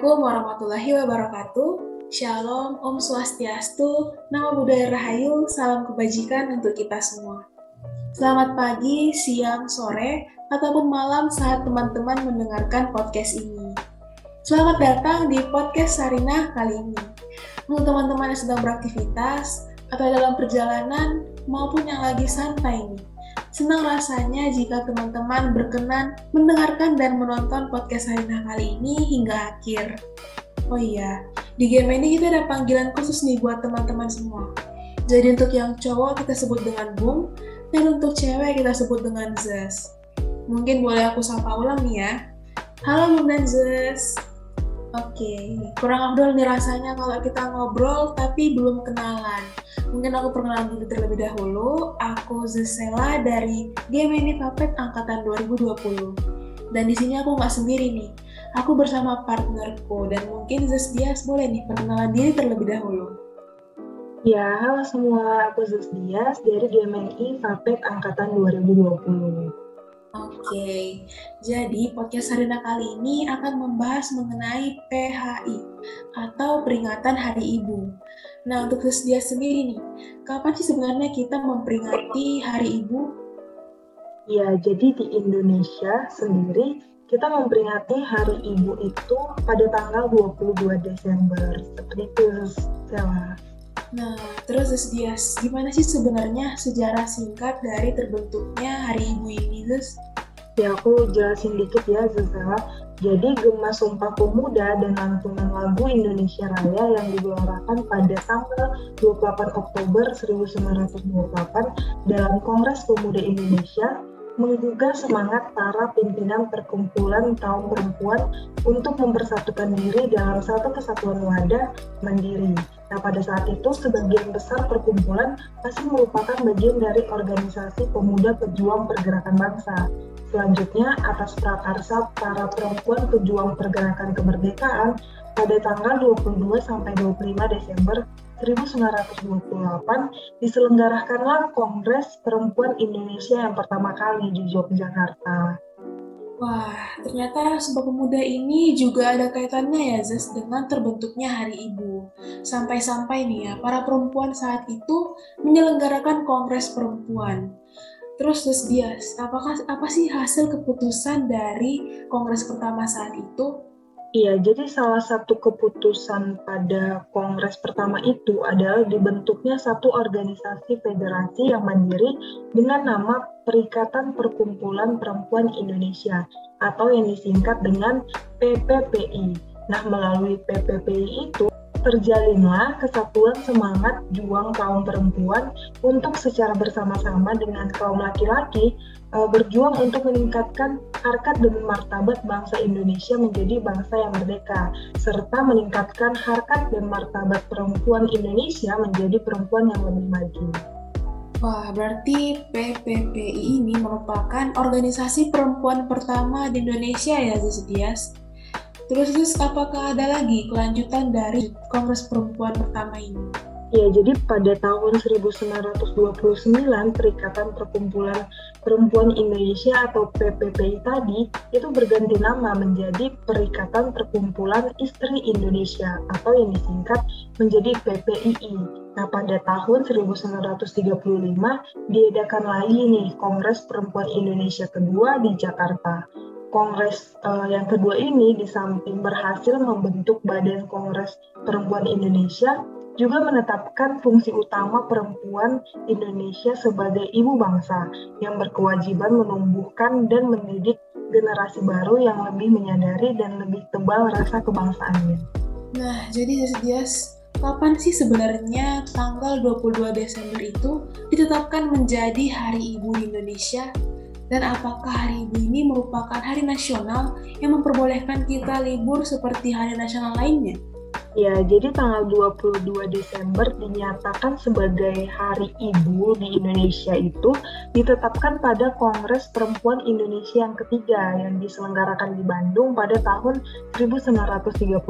Assalamualaikum warahmatullahi wabarakatuh. Shalom, Om Swastiastu, Nama Budaya Rahayu, salam kebajikan untuk kita semua. Selamat pagi, siang, sore, ataupun malam saat teman-teman mendengarkan podcast ini. Selamat datang di podcast Sarina kali ini. Untuk teman-teman yang sedang beraktivitas, atau dalam perjalanan, maupun yang lagi santai nih. Senang rasanya jika teman-teman berkenan mendengarkan dan menonton podcast Sarina kali ini hingga akhir. Oh iya, di game ini kita ada panggilan khusus nih buat teman-teman semua. Jadi untuk yang cowok kita sebut dengan Bung, dan untuk cewek kita sebut dengan Zes. Mungkin boleh aku sapa ulang nih ya. Halo Bung dan Zes. Oke, kurang abdul nih rasanya kalau kita ngobrol tapi belum kenalan. Mungkin aku perkenalan dulu terlebih dahulu. Aku Zesela dari Game ini Puppet angkatan 2020. Dan di sini aku nggak sendiri nih Aku bersama partnerku dan mungkin Zes Dias boleh nih perkenalan diri terlebih dahulu. Ya, halo semua, aku Zes Dias dari GMNI Fapet Angkatan 2020. Oke, jadi podcast Sarina kali ini akan membahas mengenai PHI atau Peringatan Hari Ibu. Nah, untuk Zes Dias sendiri nih, kapan sih sebenarnya kita memperingati Hari Ibu? Ya, jadi di Indonesia sendiri kita memperingati Hari Ibu itu pada tanggal 22 Desember. Seperti itu, Stella. Nah, terus Dias, gimana sih sebenarnya sejarah singkat dari terbentuknya Hari Ibu ini, Zus? Ya, aku jelasin dikit ya, Zuzela. Jadi, Gema Sumpah Pemuda dan lantunan lagu Indonesia Raya yang digelorakan pada tanggal 28 Oktober 1928 dalam Kongres Pemuda Indonesia menggugah semangat para pimpinan perkumpulan kaum perempuan untuk mempersatukan diri dalam satu kesatuan wadah mandiri. Nah, pada saat itu sebagian besar perkumpulan masih merupakan bagian dari organisasi pemuda pejuang pergerakan bangsa. Selanjutnya, atas prakarsa para perempuan pejuang pergerakan kemerdekaan, pada tanggal 22 sampai 25 Desember 1928 diselenggarakanlah Kongres Perempuan Indonesia yang pertama kali di Yogyakarta. Wah, ternyata Sumpah Pemuda ini juga ada kaitannya ya, Zes, dengan terbentuknya Hari Ibu. Sampai-sampai nih ya, para perempuan saat itu menyelenggarakan Kongres Perempuan. Terus Zes Dias, apakah apa sih hasil keputusan dari Kongres pertama saat itu? Iya, jadi salah satu keputusan pada kongres pertama itu adalah dibentuknya satu organisasi federasi yang mandiri dengan nama Perikatan Perkumpulan Perempuan Indonesia atau yang disingkat dengan PPPI. Nah, melalui PPPI itu terjalinlah kesatuan semangat juang kaum perempuan untuk secara bersama-sama dengan kaum laki-laki uh, berjuang untuk meningkatkan harkat dan martabat bangsa Indonesia menjadi bangsa yang merdeka serta meningkatkan harkat dan martabat perempuan Indonesia menjadi perempuan yang lebih maju. Wah, berarti PPPI ini merupakan organisasi perempuan pertama di Indonesia ya, Zes Terus terus apakah ada lagi kelanjutan dari Kongres Perempuan pertama ini? Ya, jadi pada tahun 1929 Perikatan Perkumpulan Perempuan Indonesia atau PPPI tadi itu berganti nama menjadi Perikatan Perkumpulan Istri Indonesia atau yang disingkat menjadi PPII. Nah, pada tahun 1935 diadakan lagi nih Kongres Perempuan Indonesia kedua di Jakarta. Kongres uh, yang kedua ini di samping berhasil membentuk Badan Kongres Perempuan Indonesia, juga menetapkan fungsi utama perempuan Indonesia sebagai ibu bangsa yang berkewajiban menumbuhkan dan mendidik generasi baru yang lebih menyadari dan lebih tebal rasa kebangsaannya. Nah, jadi Dias, kapan sih sebenarnya tanggal 22 Desember itu ditetapkan menjadi Hari Ibu Indonesia? Dan apakah hari ini merupakan hari nasional yang memperbolehkan kita libur seperti hari nasional lainnya? Ya, jadi tanggal 22 Desember dinyatakan sebagai Hari Ibu di Indonesia itu ditetapkan pada Kongres Perempuan Indonesia yang ketiga yang diselenggarakan di Bandung pada tahun 1938.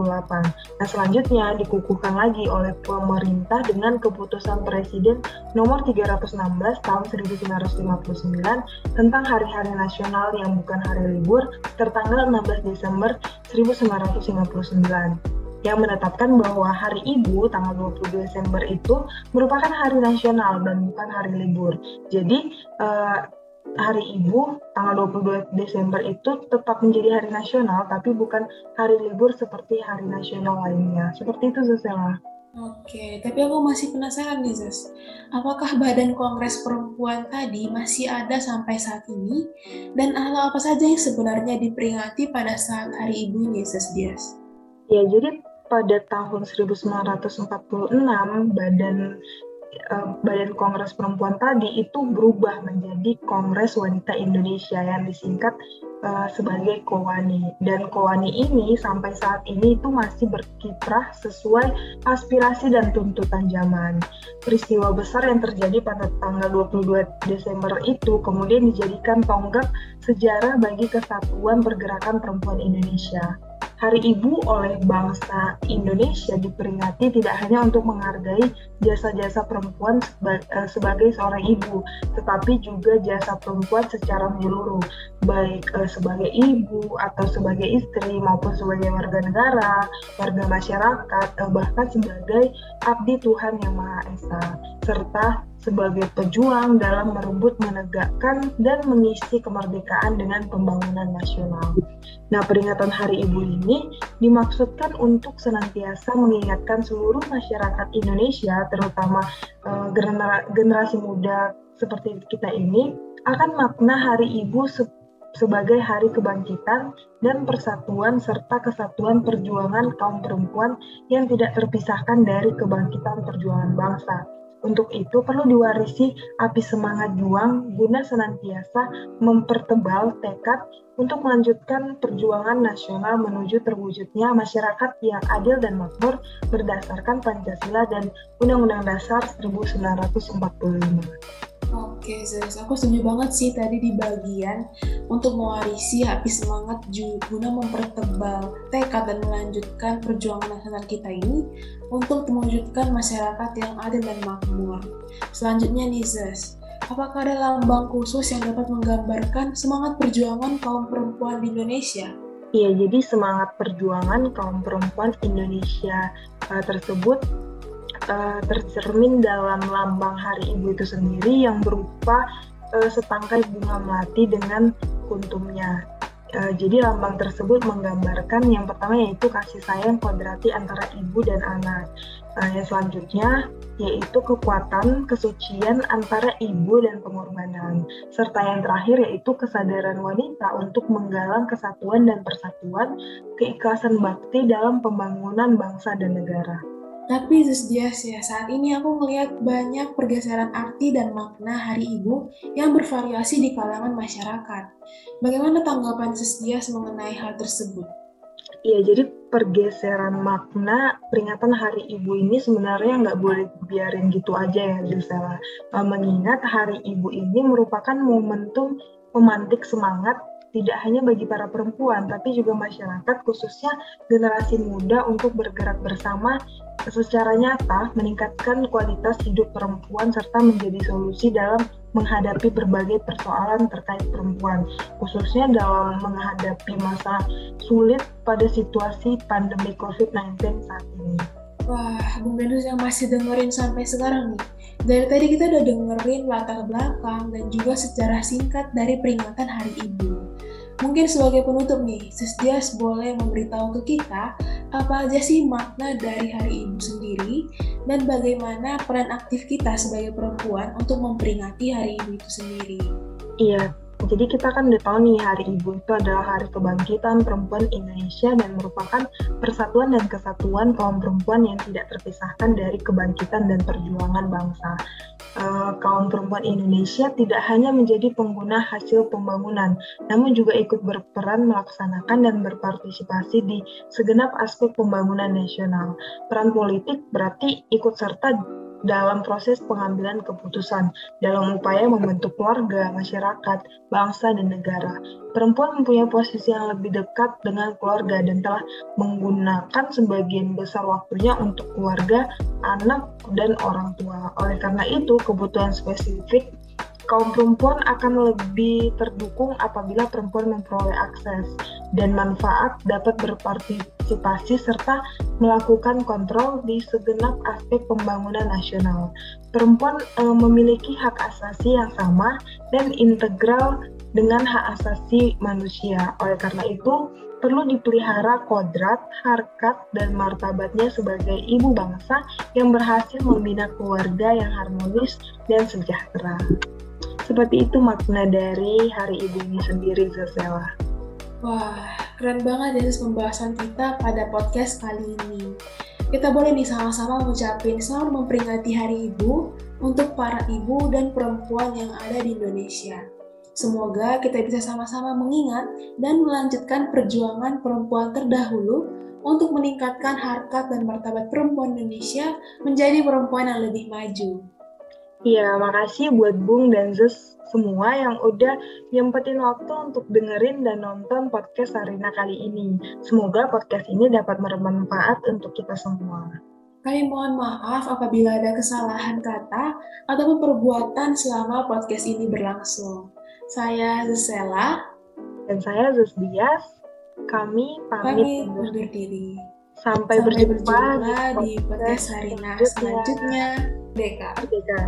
Nah, selanjutnya dikukuhkan lagi oleh pemerintah dengan keputusan Presiden nomor 316 tahun 1959 tentang hari-hari nasional yang bukan hari libur tertanggal 16 Desember 1959 yang menetapkan bahwa Hari Ibu tanggal 20 Desember itu merupakan hari nasional dan bukan hari libur. Jadi uh, Hari Ibu tanggal 22 Desember itu tetap menjadi hari nasional tapi bukan hari libur seperti hari nasional lainnya. Seperti itu Susela. Oke, tapi aku masih penasaran nih Zes. Apakah Badan Kongres Perempuan tadi masih ada sampai saat ini? Dan hal apa saja yang sebenarnya diperingati pada saat Hari Ibu Zes Dias? Ya, jadi pada tahun 1946 badan uh, Badan Kongres Perempuan tadi itu berubah menjadi Kongres Wanita Indonesia yang disingkat uh, sebagai Kowani dan Kowani ini sampai saat ini itu masih berkiprah sesuai aspirasi dan tuntutan zaman. Peristiwa besar yang terjadi pada tanggal 22 Desember itu kemudian dijadikan tonggak sejarah bagi kesatuan pergerakan perempuan Indonesia. Hari Ibu oleh bangsa Indonesia diperingati tidak hanya untuk menghargai jasa-jasa perempuan eh, sebagai seorang ibu, tetapi juga jasa perempuan secara menyeluruh, baik eh, sebagai ibu atau sebagai istri maupun sebagai warga negara, warga masyarakat, eh, bahkan sebagai abdi Tuhan Yang Maha Esa, serta sebagai pejuang dalam merebut, menegakkan, dan mengisi kemerdekaan dengan pembangunan nasional. Nah, peringatan Hari Ibu ini dimaksudkan untuk senantiasa mengingatkan seluruh masyarakat Indonesia, terutama uh, generasi muda seperti kita ini, akan makna Hari Ibu sebagai hari kebangkitan dan persatuan serta kesatuan perjuangan kaum perempuan yang tidak terpisahkan dari kebangkitan perjuangan bangsa. Untuk itu perlu diwarisi api semangat juang guna senantiasa mempertebal tekad untuk melanjutkan perjuangan nasional menuju terwujudnya masyarakat yang adil dan makmur berdasarkan Pancasila dan Undang-Undang Dasar 1945. Oke, Zes, aku setuju banget sih tadi di bagian untuk mewarisi api semangat guna mempertebal tekad dan melanjutkan perjuangan nasional kita ini untuk mewujudkan masyarakat yang adil dan makmur. Selanjutnya nih, apakah ada lambang khusus yang dapat menggambarkan semangat perjuangan kaum perempuan di Indonesia? Iya, jadi semangat perjuangan kaum perempuan Indonesia uh, tersebut uh, tercermin dalam lambang Hari Ibu itu sendiri yang berupa uh, setangkai bunga melati dengan kuntumnya. Uh, jadi lambang tersebut menggambarkan yang pertama yaitu kasih sayang kodrati antara ibu dan anak. Yang selanjutnya yaitu kekuatan kesucian antara ibu dan pengorbanan. Serta yang terakhir yaitu kesadaran wanita untuk menggalang kesatuan dan persatuan, keikhlasan bakti dalam pembangunan bangsa dan negara. Tapi Zus Dias ya, saat ini aku melihat banyak pergeseran arti dan makna Hari Ibu yang bervariasi di kalangan masyarakat. Bagaimana tanggapan Zus Dias mengenai hal tersebut? Iya, jadi pergeseran makna peringatan Hari Ibu ini sebenarnya nggak boleh biarin gitu aja ya, Gisela. Mengingat Hari Ibu ini merupakan momentum pemantik semangat tidak hanya bagi para perempuan, tapi juga masyarakat, khususnya generasi muda untuk bergerak bersama secara nyata meningkatkan kualitas hidup perempuan serta menjadi solusi dalam menghadapi berbagai persoalan terkait perempuan, khususnya dalam menghadapi masa sulit pada situasi pandemi COVID-19 saat ini. Wah, Bung Benus yang masih dengerin sampai sekarang nih. Dari tadi kita udah dengerin latar belakang dan juga secara singkat dari peringatan Hari Ibu. Mungkin sebagai penutup nih, Sesdias boleh memberitahu ke kita apa aja sih makna dari Hari Ibu sendiri dan bagaimana peran aktif kita sebagai perempuan untuk memperingati Hari Ibu itu sendiri. Iya, Jadi kita kan udah tahu nih Hari Ibu itu adalah hari kebangkitan perempuan Indonesia dan merupakan persatuan dan kesatuan kaum perempuan yang tidak terpisahkan dari kebangkitan dan perjuangan bangsa. Uh, kaum perempuan Indonesia tidak hanya menjadi pengguna hasil pembangunan, namun juga ikut berperan melaksanakan dan berpartisipasi di segenap aspek pembangunan nasional. Peran politik berarti ikut serta dalam proses pengambilan keputusan dalam upaya membentuk keluarga, masyarakat, bangsa, dan negara. Perempuan mempunyai posisi yang lebih dekat dengan keluarga dan telah menggunakan sebagian besar waktunya untuk keluarga, anak, dan orang tua. Oleh karena itu, kebutuhan spesifik kaum perempuan akan lebih terdukung apabila perempuan memperoleh akses dan manfaat dapat berpartisipasi serta melakukan kontrol di segenap aspek pembangunan nasional. Perempuan e, memiliki hak asasi yang sama dan integral dengan hak asasi manusia. Oleh karena itu, perlu dipelihara kodrat, harkat, dan martabatnya sebagai ibu bangsa yang berhasil membina keluarga yang harmonis dan sejahtera. Seperti itu makna dari Hari Ibu ini sendiri, Zazela. Wah, keren banget ya pembahasan kita pada podcast kali ini. Kita boleh nih sama-sama mengucapkan selamat memperingati Hari Ibu untuk para ibu dan perempuan yang ada di Indonesia. Semoga kita bisa sama-sama mengingat dan melanjutkan perjuangan perempuan terdahulu untuk meningkatkan harkat dan martabat perempuan Indonesia menjadi perempuan yang lebih maju. Iya, makasih buat Bung dan Zus semua yang udah nyempetin waktu untuk dengerin dan nonton podcast Sarina kali ini. Semoga podcast ini dapat bermanfaat untuk kita semua. Kami mohon maaf apabila ada kesalahan kata ataupun perbuatan selama podcast ini berlangsung. Saya Zuzela. Dan saya Zus Dias. Kami pamit undur diri. Sampai, Sampai berjumpa, berjumpa di podcast Sarina selanjutnya. Deka. Deka.